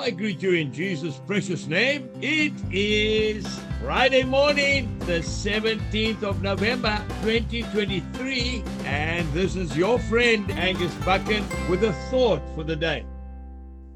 I greet you in Jesus' precious name. It is Friday morning, the 17th of November, 2023, and this is your friend Angus Buchan with a thought for the day.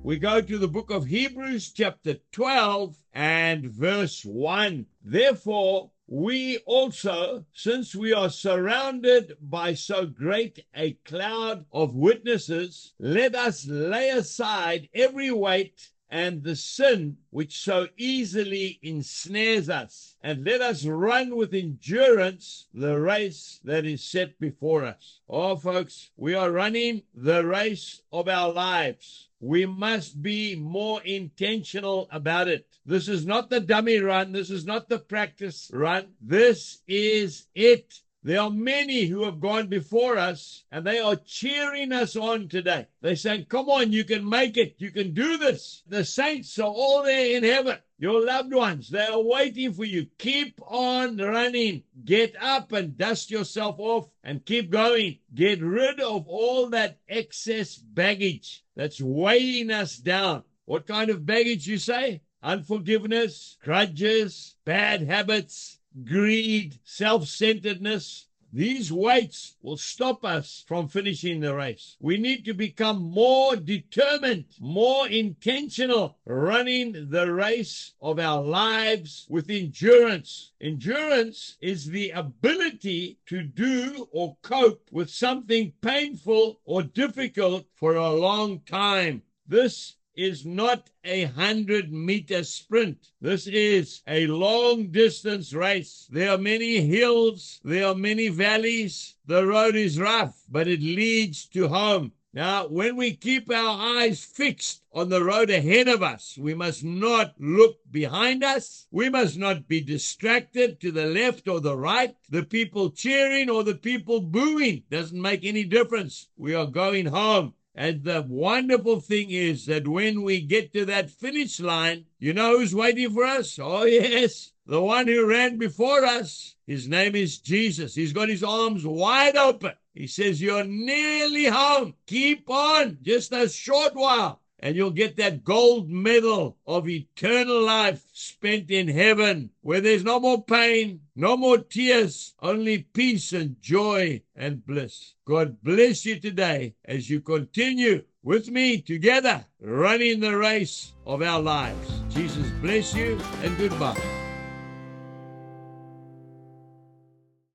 We go to the book of Hebrews, chapter 12, and verse 1. Therefore, we also, since we are surrounded by so great a cloud of witnesses, let us lay aside every weight and the sin which so easily ensnares us, and let us run with endurance the race that is set before us. Oh, folks, we are running the race of our lives. We must be more intentional about it. This is not the dummy run. This is not the practice run. This is it. There are many who have gone before us and they are cheering us on today. They're saying, Come on, you can make it. You can do this. The saints are all there in heaven. Your loved ones, they are waiting for you. Keep on running. Get up and dust yourself off and keep going. Get rid of all that excess baggage that's weighing us down. What kind of baggage you say? Unforgiveness, grudges, bad habits, greed, self centeredness. These weights will stop us from finishing the race. We need to become more determined, more intentional, running the race of our lives with endurance. Endurance is the ability to do or cope with something painful or difficult for a long time. This is not a hundred meter sprint. This is a long distance race. There are many hills, there are many valleys. The road is rough, but it leads to home. Now, when we keep our eyes fixed on the road ahead of us, we must not look behind us. We must not be distracted to the left or the right. The people cheering or the people booing doesn't make any difference. We are going home. And the wonderful thing is that when we get to that finish line, you know who's waiting for us? Oh, yes, the one who ran before us. His name is Jesus. He's got his arms wide open. He says, You're nearly home. Keep on just a short while and you'll get that gold medal of eternal life spent in heaven, where there's no more pain, no more tears, only peace and joy and bliss. God bless you today as you continue with me together running the race of our lives. Jesus bless you and goodbye.